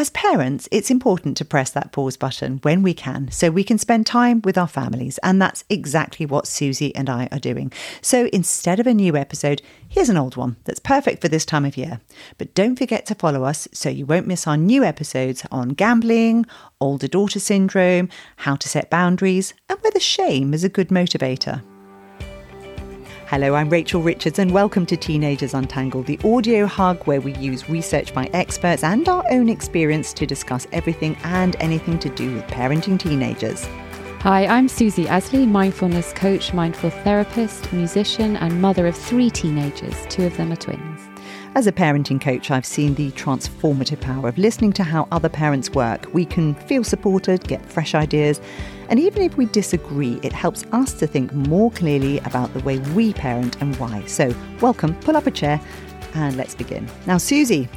As parents, it's important to press that pause button when we can so we can spend time with our families. And that's exactly what Susie and I are doing. So instead of a new episode, here's an old one that's perfect for this time of year. But don't forget to follow us so you won't miss our new episodes on gambling, older daughter syndrome, how to set boundaries, and whether shame is a good motivator. Hello, I'm Rachel Richards, and welcome to Teenagers Untangled, the audio hug where we use research by experts and our own experience to discuss everything and anything to do with parenting teenagers. Hi, I'm Susie Ashley, mindfulness coach, mindful therapist, musician, and mother of three teenagers. Two of them are twins. As a parenting coach, I've seen the transformative power of listening to how other parents work. We can feel supported, get fresh ideas, and even if we disagree, it helps us to think more clearly about the way we parent and why. So, welcome, pull up a chair, and let's begin. Now, Susie,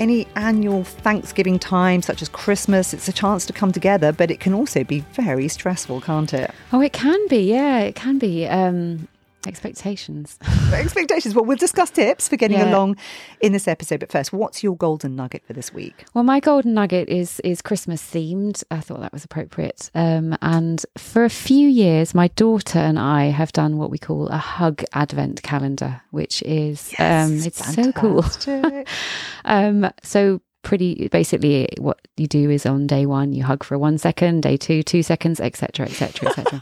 any annual Thanksgiving time, such as Christmas, it's a chance to come together, but it can also be very stressful, can't it? Oh, it can be. Yeah, it can be. Um, Expectations. Expectations. Well, we'll discuss tips for getting yeah. along in this episode. But first, what's your golden nugget for this week? Well, my golden nugget is is Christmas themed. I thought that was appropriate. Um, and for a few years, my daughter and I have done what we call a hug advent calendar, which is yes, um, it's fantastic. so cool. um, so pretty basically what you do is on day one you hug for one second day two two seconds etc etc etc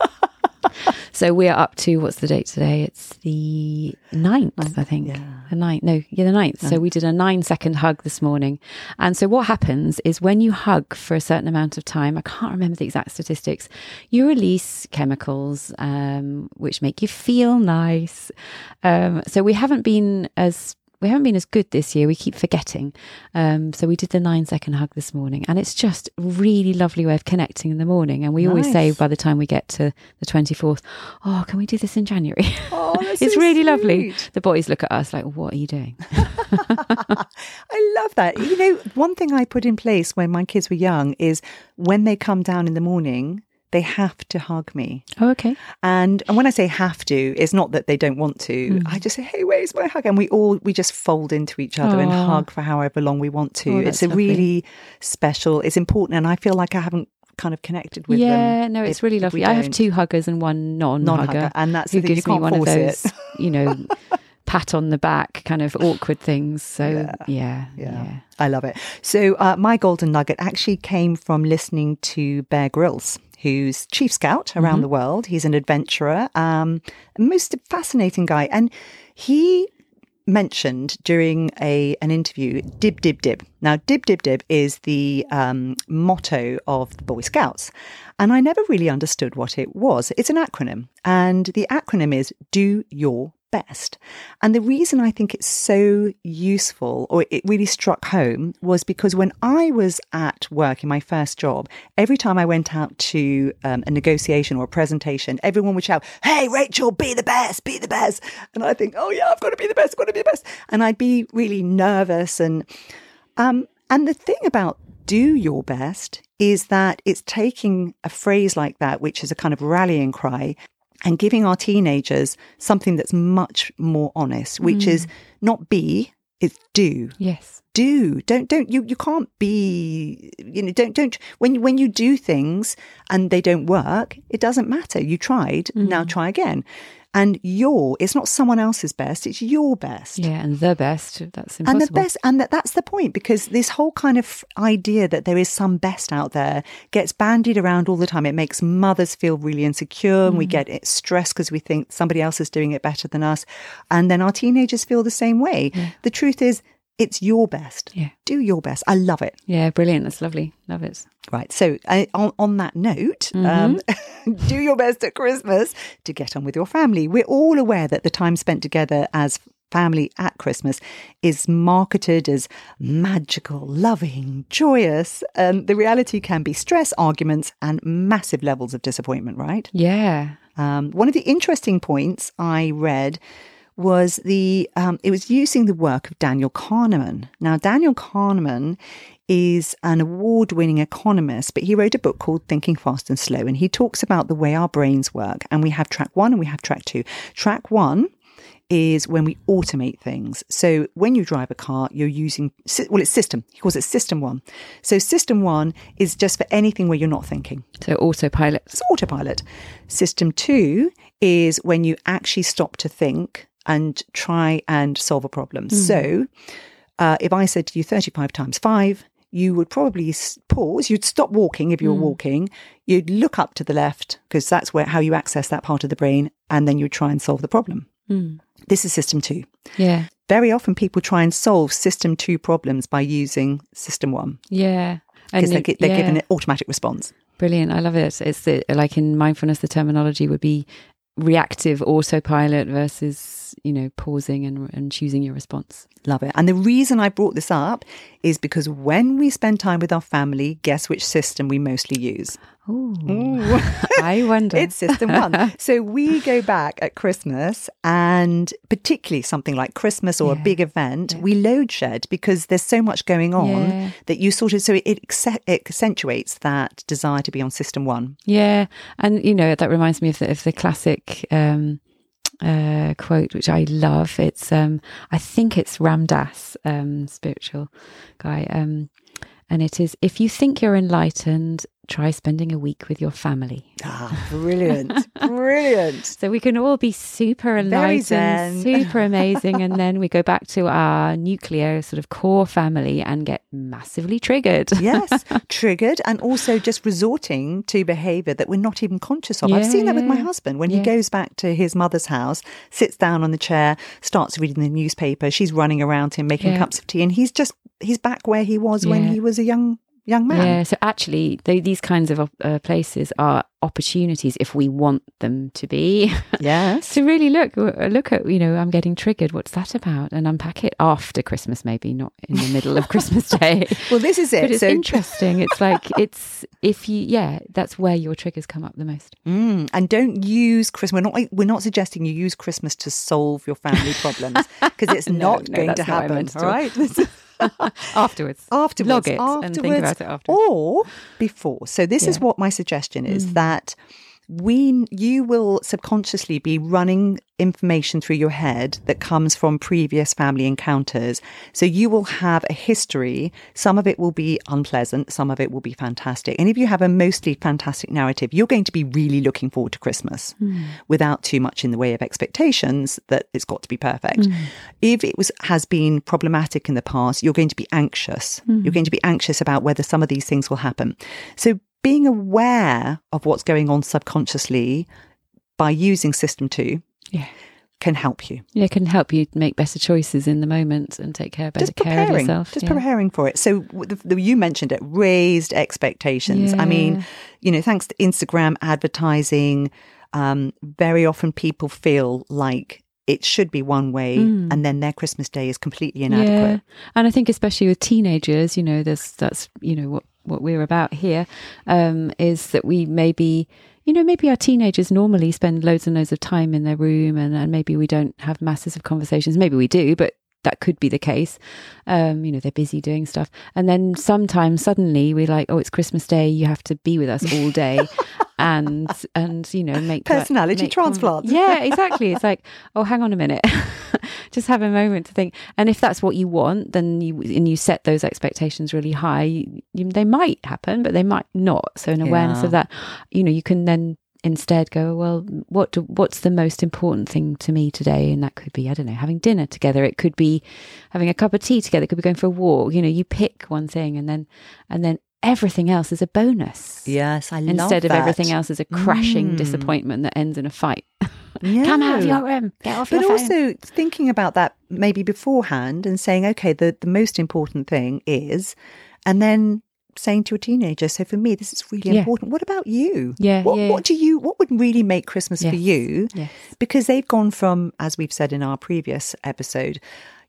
so we're up to what's the date today? It's the ninth, I think. Yeah. The ninth. No, yeah, the ninth. So we did a nine second hug this morning. And so what happens is when you hug for a certain amount of time, I can't remember the exact statistics, you release chemicals um, which make you feel nice. Um, so we haven't been as we haven't been as good this year. We keep forgetting. Um, so we did the nine second hug this morning, and it's just a really lovely way of connecting in the morning. And we nice. always say by the time we get to the 24th, oh, can we do this in January? Oh, it's so really sweet. lovely. The boys look at us like, what are you doing? I love that. You know, one thing I put in place when my kids were young is when they come down in the morning, they have to hug me. Oh, okay. And and when I say have to, it's not that they don't want to. Mm. I just say, hey, where's my hug? And we all we just fold into each other and hug for however long we want to. Oh, it's a lovely. really special. It's important, and I feel like I haven't kind of connected with yeah, them. Yeah, no, it's if, really lovely. I have two huggers and one non-hugger, and that's who gives me one of those, you know. pat on the back kind of awkward things. So, yeah, yeah. yeah. yeah. I love it. So, uh, my golden nugget actually came from listening to Bear Grylls who's chief scout around mm-hmm. the world. He's an adventurer, um, most fascinating guy, and he mentioned during a an interview dib dib dib. Now dib dib dib is the um, motto of the boy scouts. And i never really understood what it was. It's an acronym. And the acronym is do your best. And the reason I think it's so useful or it really struck home was because when I was at work in my first job, every time I went out to um, a negotiation or a presentation, everyone would shout, Hey, Rachel, be the best, be the best. And I think, Oh, yeah, I've got to be the best, I've got to be the best. And I'd be really nervous. And, um, and the thing about do your best is that it's taking a phrase like that, which is a kind of rallying cry, and giving our teenagers something that's much more honest, which mm. is not be, it's do. Yes. Do. Don't don't you you can't be you know, don't don't when when you do things and they don't work, it doesn't matter. You tried, mm. now try again and your it's not someone else's best it's your best yeah and the best that's impossible. and the best and that, that's the point because this whole kind of idea that there is some best out there gets bandied around all the time it makes mothers feel really insecure and we mm. get it stressed because we think somebody else is doing it better than us and then our teenagers feel the same way yeah. the truth is it's your best. Yeah. Do your best. I love it. Yeah, brilliant. That's lovely. Love it. Right. So, uh, on, on that note, um, mm-hmm. um, do your best at Christmas to get on with your family. We're all aware that the time spent together as family at Christmas is marketed as magical, loving, joyous. And the reality can be stress, arguments, and massive levels of disappointment, right? Yeah. Um, one of the interesting points I read was the um, it was using the work of Daniel Kahneman. Now, Daniel Kahneman is an award-winning economist, but he wrote a book called Thinking Fast and Slow, and he talks about the way our brains work. And we have track one and we have track two. Track one is when we automate things. So when you drive a car, you're using, well, it's system. He calls it system one. So system one is just for anything where you're not thinking. So autopilot. It's autopilot. System two is when you actually stop to think and try and solve a problem. So uh, if I said to you 35 times five, you would probably pause. You'd stop walking if you were walking. You'd look up to the left because that's where how you access that part of the brain, and then you would try and solve the problem. Mm. This is system two. Yeah. Very often, people try and solve system two problems by using system one Yeah. because they're, they're yeah. given an automatic response. Brilliant. I love it. It's the, like in mindfulness, the terminology would be reactive autopilot versus, you know, pausing and, and choosing your response. Love it. And the reason I brought this up is because when we spend time with our family, guess which system we mostly use? Ooh. I wonder. It's system one. so we go back at Christmas and particularly something like Christmas or Yeah. a big event, we load shed because there's so much going on Yeah. that you sort of, so it, it accentuates that desire to be on system one. Yeah, and you know that reminds me of the, of the classic um, uh, quote, which I love. It's um, I think it's Ram Dass, um, spiritual guy, um, and it is: if you think you're enlightened, try spending a week with your family. Ah, brilliant. brilliant. So we can all be super enlightened, super amazing, and then we go back to our nuclear sort of core family and get massively triggered. Yes, triggered and also just resorting to behavior that we're not even conscious of. I've Yeah, seen that with my husband when he goes back to his mother's house, sits down on the chair, starts reading the newspaper. She's running around him making Yeah. cups of tea, and he's just he's back where he was when he was a young young man. Yeah, so actually, they, these kinds of uh, places are opportunities if we want them to be. Yes. to really look look at you know I'm getting triggered. What's that about? And unpack it after Christmas, maybe not in the middle of Christmas Day. Well, this is it. But it's so, interesting. It's like it's if you yeah, that's where your triggers come up the most. Mm, and don't use Christmas. We're not. We're not suggesting you use Christmas to solve your family problems because it's No, not no, going to that's not what I happen. all. right. Afterwards, afterwards, log it afterwards, and think about it afterwards. or before. So this is Yeah. Mm. what my suggestion is that we you will subconsciously be running information through your head that comes from previous family encounters. So you will have a history. Some of it will be unpleasant, some of it will be fantastic. And if you have a mostly fantastic narrative, you're going to be really looking forward to Christmas Hmm. without too much in the way of expectations that it's got to be perfect. Hmm. If it was has been problematic in the past, you're going to be anxious. Hmm. You're going to be anxious about whether some of these things will happen. So being aware of what's going on subconsciously by using system 2 Yeah. can help you. Yeah, it can help you make better choices in the moment and take care better Just care of preparing, yourself. just yeah. preparing for it. So the, the, you mentioned it, raised expectations. I mean, you know, thanks to Instagram advertising, um, very often people feel like it should be one way, and then their Christmas day is completely inadequate. Mm. Yeah, and I think especially with teenagers, you know, there's that's you know what what we're about here um, is that we maybe you know maybe our teenagers normally spend loads and loads of time in their room, and, and maybe we don't have masses of conversations. Maybe we do, but that could be the case. Um, you know, they're busy doing stuff, and then sometimes suddenly we're like, oh, it's Christmas Day, you have to be with us all day. And and you know make Personality make yeah, exactly. It's like, oh, hang on a minute. Just have a moment to think. And if that's what you want, then you and you set those expectations really high, you, they might happen, but they might not. So an awareness Yeah. of that, you know, you can then instead go, well, what do, what's the most important thing to me today? And that could be, I don't know, having dinner together. It could be having a cup of tea together. It could be going for a walk. You know, you pick one thing, and then and then everything else is a bonus. Yes, I love that. Instead of that. everything else is a crashing Mm. disappointment that ends in a fight. Yeah. Come out of your room. Get off But your phone. But also thinking about that maybe beforehand and saying, okay, the, the most important thing is, and then saying to a teenager, so for me, this is really Yeah. important. What about you? Yeah, What, yeah. what do you, what would really make Christmas for you? Yes. Because they've gone from, as we've said in our previous episode,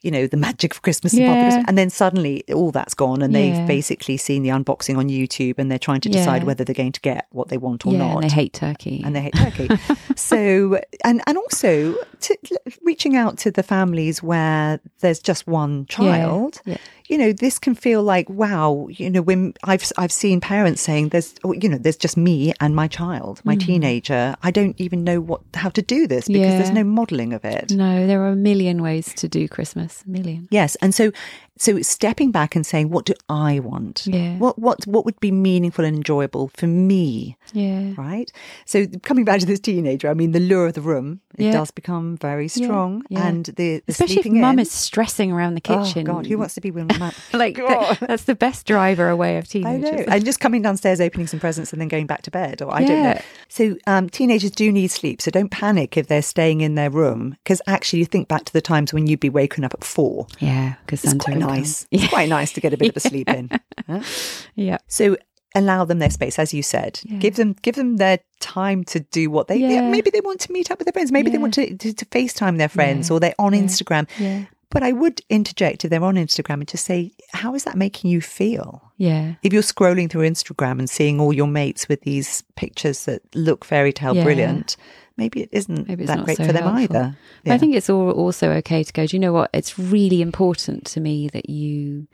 you know, the magic of Christmas and Yeah. Christmas, and then suddenly all that's gone and they've basically seen the unboxing on YouTube and they're trying to decide Yeah. whether they're going to get what they want or yeah, not and they hate turkey. and they hate turkey. so, and and also to, reaching out to the families where there's just one child. yeah. you know, this can feel like, wow, you know, when I've, I've seen parents saying there's, oh, you know, there's just me and my child, my mm. teenager. I don't even know what, how to do this because Yeah. there's no modeling of it. No, there are a million ways to do Christmas. A million. Yes. And so, so stepping back and saying, what do I want? Yeah. What, what, what would be meaningful and enjoyable for me? Yeah. Right. So coming back to this teenager, I mean, the lure of the room, it Yeah. does become very strong. yeah. And the, the Especially if mum is stressing around the kitchen. Oh God, who wants to be with mum? like that- that's the best driver away of I teenagers. know. And just coming downstairs, opening some presents, and then going back to bed, or I don't know. So um, teenagers do need sleep. So don't panic if they're staying in their room, because actually, you think back to the times when you'd be waking up at four. Yeah, because It's quite nice. It's quite nice to get a bit of a sleep in. Huh? Yeah. So allow them their space, as you said. Yeah. Give them give them their time to do what they. Yeah. Maybe they want to meet up with their friends. Maybe they want to, to to FaceTime their friends, Yeah. or they're on Yeah. Instagram. Yeah. But I would interject if they're on Instagram and just say, "How is that making you feel?" Yeah. if you're scrolling through Instagram and seeing all your mates with these pictures that look fairy tale Yeah. brilliant, maybe it isn't Maybe it's that great so for them helpful. either. But I think it's all also okay to go, do you know what? It's really important to me that you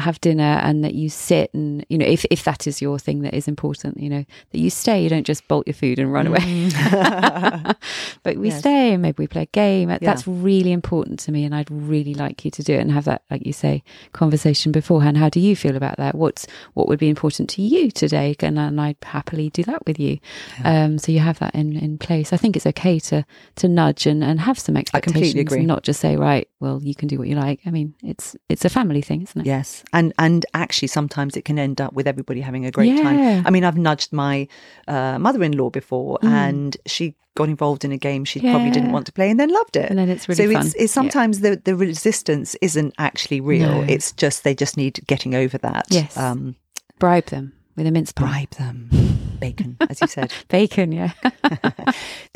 have dinner and that you sit and, you know, if, if that is your thing that is important, you know, that you stay, you don't just bolt your food and run away. but we Yes. stay and maybe we play a game. That's really important to me. And I'd really like you to do it and have that, like you say, conversation beforehand. How do you feel about that? What's, what would be important to you today? And, and I'd happily do that with you. Um, so you have that in, in place. I think it's okay to, to nudge and, and have some completely expectations agree. and not just say, right, well, you can do what you like. I mean, it's, it's a family thing, isn't it? Yes, and and actually sometimes it can end up with everybody having a great Yeah. time. I mean, I've nudged my uh, mother-in-law before, Mm. and she got involved in a game she probably didn't want to play, and then loved it. And then it's really so fun. it's, it's Yeah. sometimes the the resistance isn't actually real. No. It's just they just need getting over that. Yes. um, Bribe them with a mince pie. bribe them, bacon, as you said. Bacon, yeah.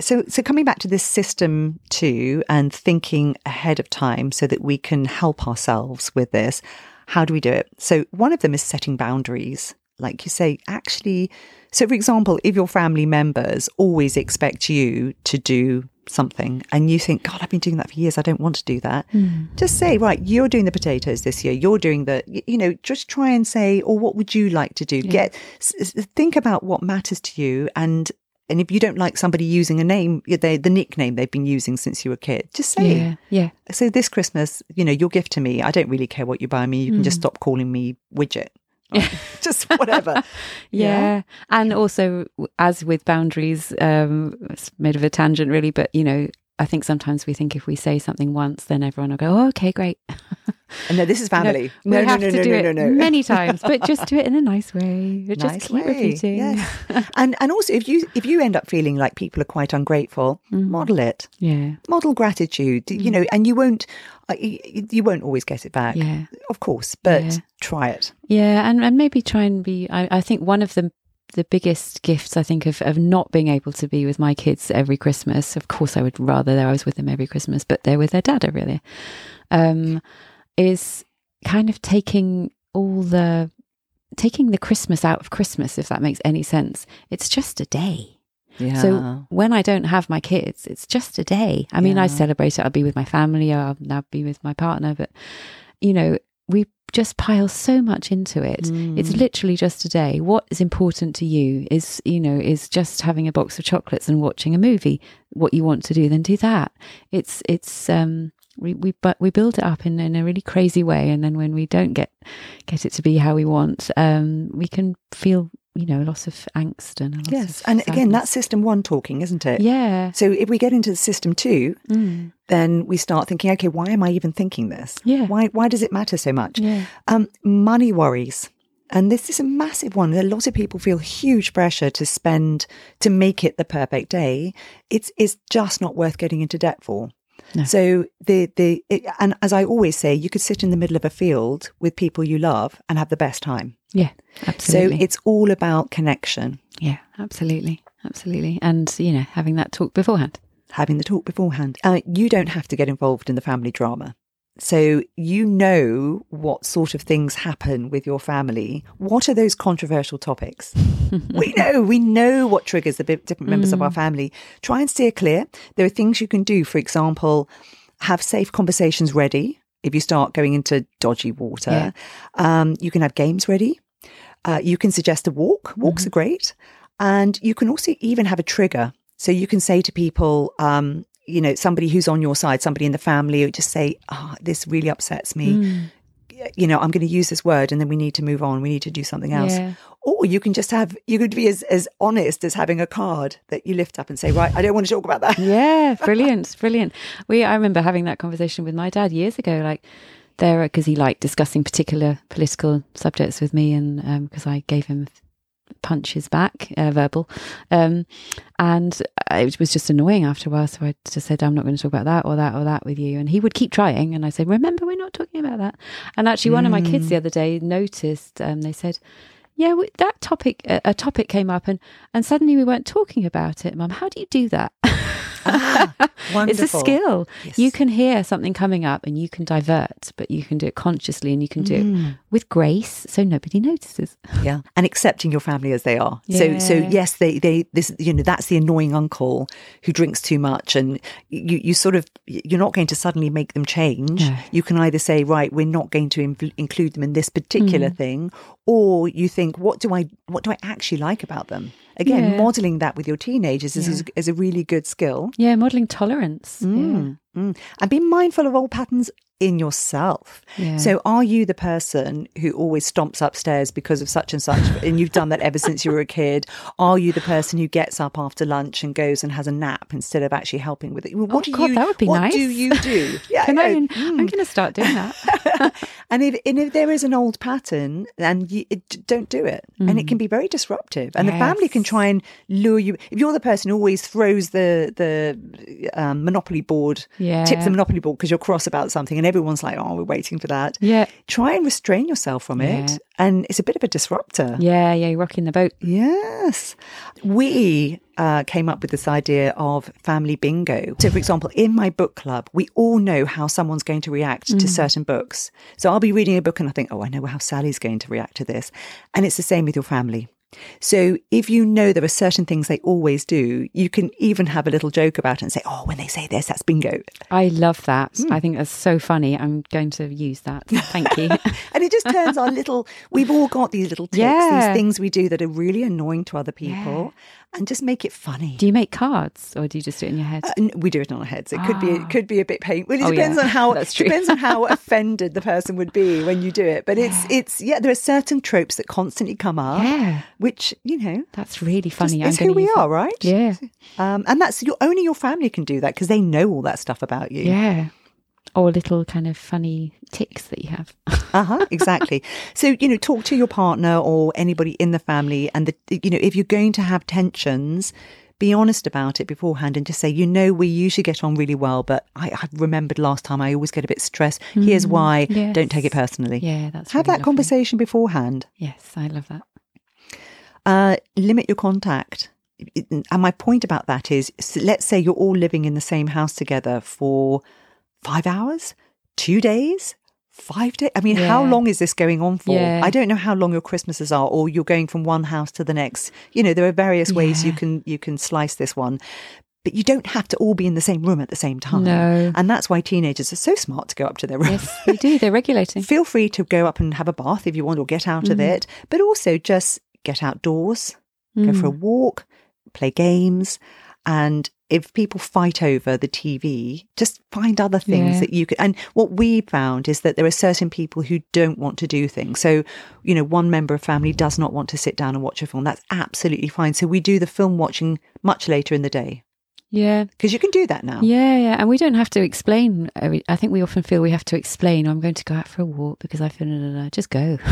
So, so coming back to this system two, and thinking ahead of time so that we can help ourselves with this. How do we do it? So, one of them is setting boundaries. Like you say, actually, so for example, if your family members always expect you to do something and you think, God, I've been doing that for years, I don't want to do that, hmm. just say, right, you're doing the potatoes this year, you're doing the, you know, just try and say, or what would you like to do? Get, s- s- think about what matters to you and and if you don't like somebody using a name, they, the nickname they've been using since you were a kid, just say, Yeah, yeah. so this Christmas, you know, your gift to me, I don't really care what you buy me. You can Hmm. just stop calling me widget. Just whatever. Yeah. And also, as with boundaries, um, it's a bit of a tangent, really, but you know, I think sometimes we think if we say something once, then everyone will go, oh, okay, great. And no, this is family. we No, no, have no, to no, do no, it no, no. many times, but just do it in a nice way. Just Nice keep way, repeating. yes. and and also if you if you end up feeling like people are quite ungrateful, Mm. model it. Yeah. Model gratitude, you know, and you won't uh, you won't always get it back. Yeah. Of course, but Yeah. try it. Yeah, and, and maybe try and be. I, I think one of the the biggest gifts I think of of not being able to be with my kids every Christmas. Of course, I would rather that I was with them every Christmas, but they're with their dad really. Um, is kind of taking all the taking the Christmas out of Christmas, if that makes any sense. It's just a day. Yeah. So when I don't have my kids, it's just a day. I mean, I celebrate it. I'll be with my family. I'll now be with my partner. But you know, we just pile so much into it. Mm. It's literally just a day. What is important to you is, you know, is just having a box of chocolates and watching a movie. What you want to do, then do that. It's it's um we we but we build it up in, in a really crazy way, and then when we don't get get it to be how we want, um, we can feel you know a lot of angst and a lot yes. And again, sadness. that's system one talking, isn't it? yeah So if we get into the system two, Mm. then we start thinking, okay, why am I even thinking this? Yeah. Why why does it matter so much? Yeah. Um, money worries. And this is a massive one. A lot of people feel huge pressure to spend to make it the perfect day. It's it's just not worth getting into debt for. No. So the the it, and as I always say, you could sit in the middle of a field with people you love and have the best time. Yeah, absolutely. So it's all about connection, yeah, absolutely, absolutely, and you know, having that talk beforehand. having the talk beforehand. Uh, you don't have to get involved in the family drama. So you know what sort of things happen with your family. What are those controversial topics? we know, we know what triggers the different members of our family. Try and steer clear. There are things you can do. For example, have safe conversations ready. if you start going into dodgy water. Um, you can have games ready. Uh, you can suggest a walk. Walks are great. And you can also even have a trigger. So you can say to people, um, you know, somebody who's on your side, somebody in the family, who just say, oh, this really upsets me. Mm. You know, I'm going to use this word and then we need to move on. We need to do something else. Yeah. Or you can just have, you could be as, as honest as having a card that you lift up and say, right, I don't want to talk about that. Yeah, brilliant, brilliant. We I remember having that conversation with my dad years ago, like there because he liked discussing particular political subjects with me, and because I gave him punches back, uh, verbal, um, and it was just annoying after a while. So I just said, I'm not going to talk about that or that or that with you, and he would keep trying, and I said, remember, we're not talking about that. And actually, one of my kids the other day noticed. Um, they said yeah, that topic, a, a topic came up, and and suddenly we weren't talking about it. Mum, how do you do that? Ah, it's a skill. Yes. You can hear something coming up, and you can divert, but you can do it consciously, and you can do it with grace, so nobody notices. Yeah, and accepting your family as they are. So, so yes, they, they, this, you know, that's the annoying uncle who drinks too much, and you, you sort of, you're not going to suddenly make them change. No. You can either say, right, we're not going to inv- include them in this particular Mm. thing, or you think, what do I, what do I actually like about them? Again, Yeah. modeling that with your teenagers is, is, is a really good skill. Yeah, modeling tolerance. Mm, mm. And be mindful of old patterns in yourself. Yeah. So, are you the person who always stomps upstairs because of such and such, and you've done that ever since you were a kid? Are you the person who gets up after lunch and goes and has a nap instead of actually helping with it? Well, What Oh, do God, you? that would be what nice. do you do? Yeah, Can I, know. I'm going to start doing that. and if and if there is an old pattern, and you it, don't do it, and it can be very disruptive, and the family can Mm. Try and lure you. If you're the person who always throws the the um, monopoly board, tips the monopoly board because you're cross about something, and everyone's like, "Oh, we're waiting for that." Yeah. try and restrain yourself from it, Yeah. and it's a bit of a disruptor. Yeah, yeah, you're rocking the boat. Yes. We uh, came up with this idea of family bingo. So, for example, in my book club, we all know how someone's going to react Mm. to certain books. So, I'll be reading a book and I think, oh, I know how Sally's going to react to this. And it's the same with your family. So, if you know there are certain things they always do, you can even have a little joke about it and say, oh, when they say this, that's bingo. I love that. Hmm. I think that's so funny. I'm going to use that. Thank you. And it just turns our little, we've all got these little tics, Yeah. these things we do that are really annoying to other people, and just make it funny. do you make cards or do you just do it in your head? Uh, we do it on our heads. It could be it could be a bit painful. Well, it Oh, depends yeah. on how depends on how offended the person would be when you do it. But it's it's yeah, there are certain tropes that constantly come up, Yeah. which you know That's really funny. it's who we are, it. right? Yeah. Um, and that's your only your family can do that because they know all that stuff about you. Yeah. Or little kind of funny ticks that you have. Uh huh. Exactly. so you know, talk to your partner or anybody in the family, and the you know, if you're going to have tensions. Be honest about it beforehand and just say, you know, we usually get on really well, but I, I remembered last time I always get a bit stressed. Here's why. yes. Don't take it personally. Yeah, that's Have really that lovely. conversation beforehand. Yes, I love that. Uh, limit your contact. And my point about that is let's say you're all living in the same house together for five hours, two days, five days. I mean, how long is this going on for? Yeah. I don't know how long your Christmases are, or you're going from one house to the next. You know, there are various ways you can you can slice this one. But you don't have to all be in the same room at the same time. No. And that's why teenagers are so smart to go up to their room. Yes, they do. They're regulating. Feel free to go up and have a bath if you want or get out of Mm-hmm. it, but also just get outdoors, go for a Mm. walk, play games. And if people fight over the TV, just find other things Yeah. that you can. And what we found is that there are certain people who don't want to do things. So, you know, one member of family does not want to sit down and watch a film. That's absolutely fine. So we do the film watching much later in the day Yeah. because you can do that now. Yeah, yeah. And we don't have to explain. I think we often feel we have to explain, I'm going to go out for a walk because I feel, no, no, no. just go.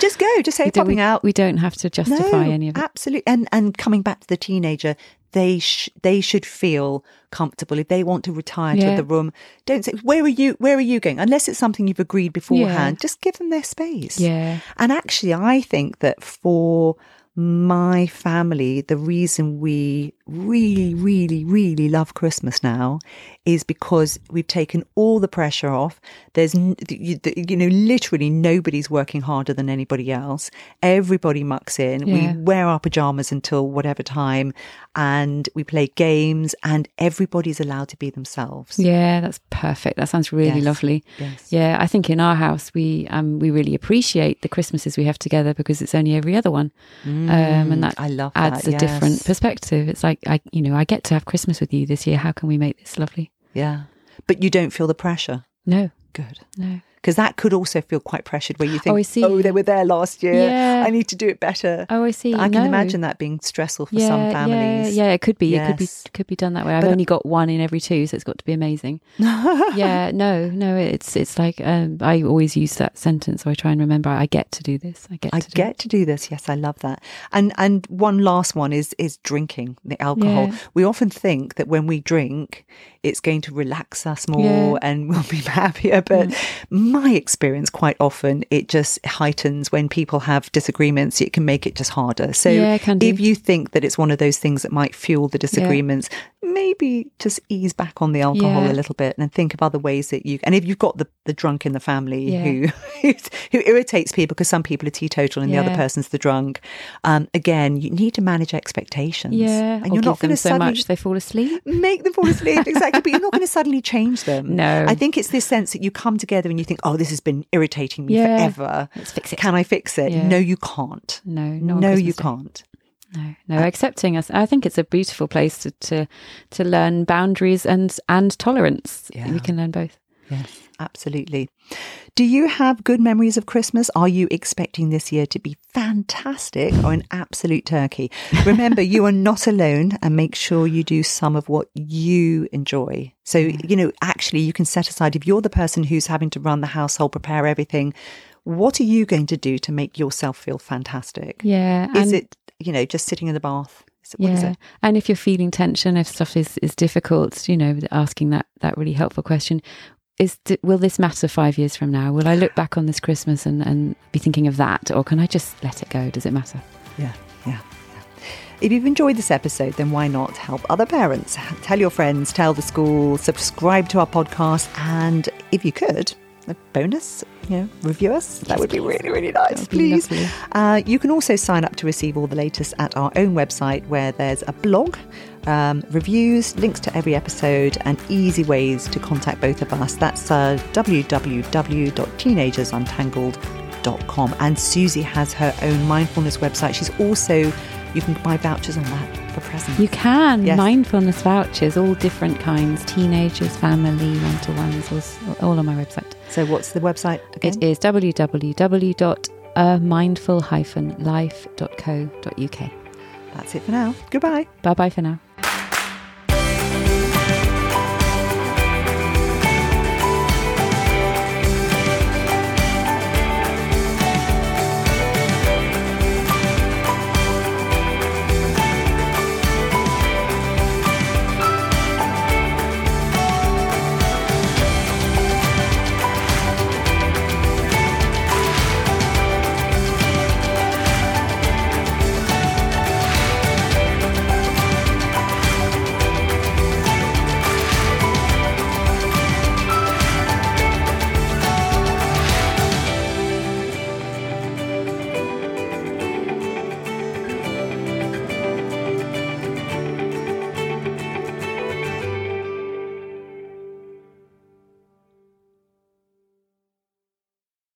Just go, just say We popping we, out. we don't have to justify any of it. Absolutely, and and coming back to the teenager, they sh- they should feel comfortable if they want to retire Yeah. to the room. Don't say where are you where are you going unless it's something you've agreed beforehand. Just give them their space. Yeah. And actually, I think that for my family, the reason we really, really, really love Christmas now is because we've taken all the pressure off. There's, you, you know, literally nobody's working harder than anybody else. Everybody mucks in. Yeah. We wear our pajamas until whatever time and we play games and everybody's allowed to be themselves. Yeah, that's perfect. That sounds really Yes. lovely. Yes. Yeah, I think in our house we um we really appreciate the Christmases we have together because it's only every other one, um, and that Mm, I love adds that, a different perspective. It's like I, you know, I get to have Christmas with you this year. How can we make this lovely? Yeah. But you don't feel the pressure. No, Good. no. Because that could also feel quite pressured where you think, I see. oh, they were there last year. Yeah. I need to do it better. Oh, I see. I can No. imagine that being stressful for yeah, some families. Yeah, yeah, it could be. It could be could be done that way. I've But- only got one in every two, so it's got to be amazing. yeah, no, no, it's it's like um, I always use that sentence, so I try and remember. I get to do this. I get. I to do get to do this. Yes, I love that. And and one last one is is drinking the alcohol. Yeah. We often think that when we drink, it's going to relax us more. Mm. and we'll be happier. But my experience, quite often, it just heightens when people have disagreements. It can make it just harder. So Yeah, it can do. if you think that it's one of those things that might fuel the disagreements, maybe just ease back on the alcohol Yeah. a little bit and think of other ways that you. And if you've got the the drunk in the family Yeah. who who irritates people because some people are teetotal and the other person's the drunk. Um, again, you need to manage expectations. Yeah, and you're not going to so suddenly much they fall asleep. make them fall asleep exactly, but you're not going to suddenly change them. No. I think it's this sense that you come together and you think, "Oh, this has been irritating me Yeah. forever. Let's fix it. Can I fix it?" Yeah. No, you can't. No, on no, you Day. can't. No, no, uh, accepting us. I think it's a beautiful place to to, to learn boundaries and and tolerance. Yeah. We can learn both. Yes, absolutely. Do you have good memories of Christmas? Are you expecting this year to be fantastic or an absolute turkey? Remember, you are not alone and make sure you do some of what you enjoy. So, you know, actually, you can set aside if you're the person who's having to run the household, prepare everything, what are you going to do to make yourself feel fantastic? Yeah, Is it, you know, just sitting in the bath? What yeah, and if you're feeling tension, if stuff is is difficult, you know, asking that that really helpful question. Is will this matter five years from now? Will I look back on this Christmas and, and be thinking of that, or can I just let it go? Does it matter? Yeah, yeah. yeah. If you've enjoyed this episode, then why not help other parents? Tell your friends, tell the school, subscribe to our podcast, and if you could, a bonus, you know, review us. That would be really, really nice, please. Uh, you can also sign up to receive all the latest at our own website, where there's a blog, um, reviews, links to every episode, and easy ways to contact both of us. That's uh, www.teenagersuntangled.com. And Susie has her own mindfulness website. She's also, you can buy vouchers on that for presents. You can Yes. mindfulness vouchers, all different kinds, teenagers, family, one to ones, all, on my website. So, what's the website again? It is www.amindful-life.co.uk. That's it for now. Goodbye. Bye bye for now.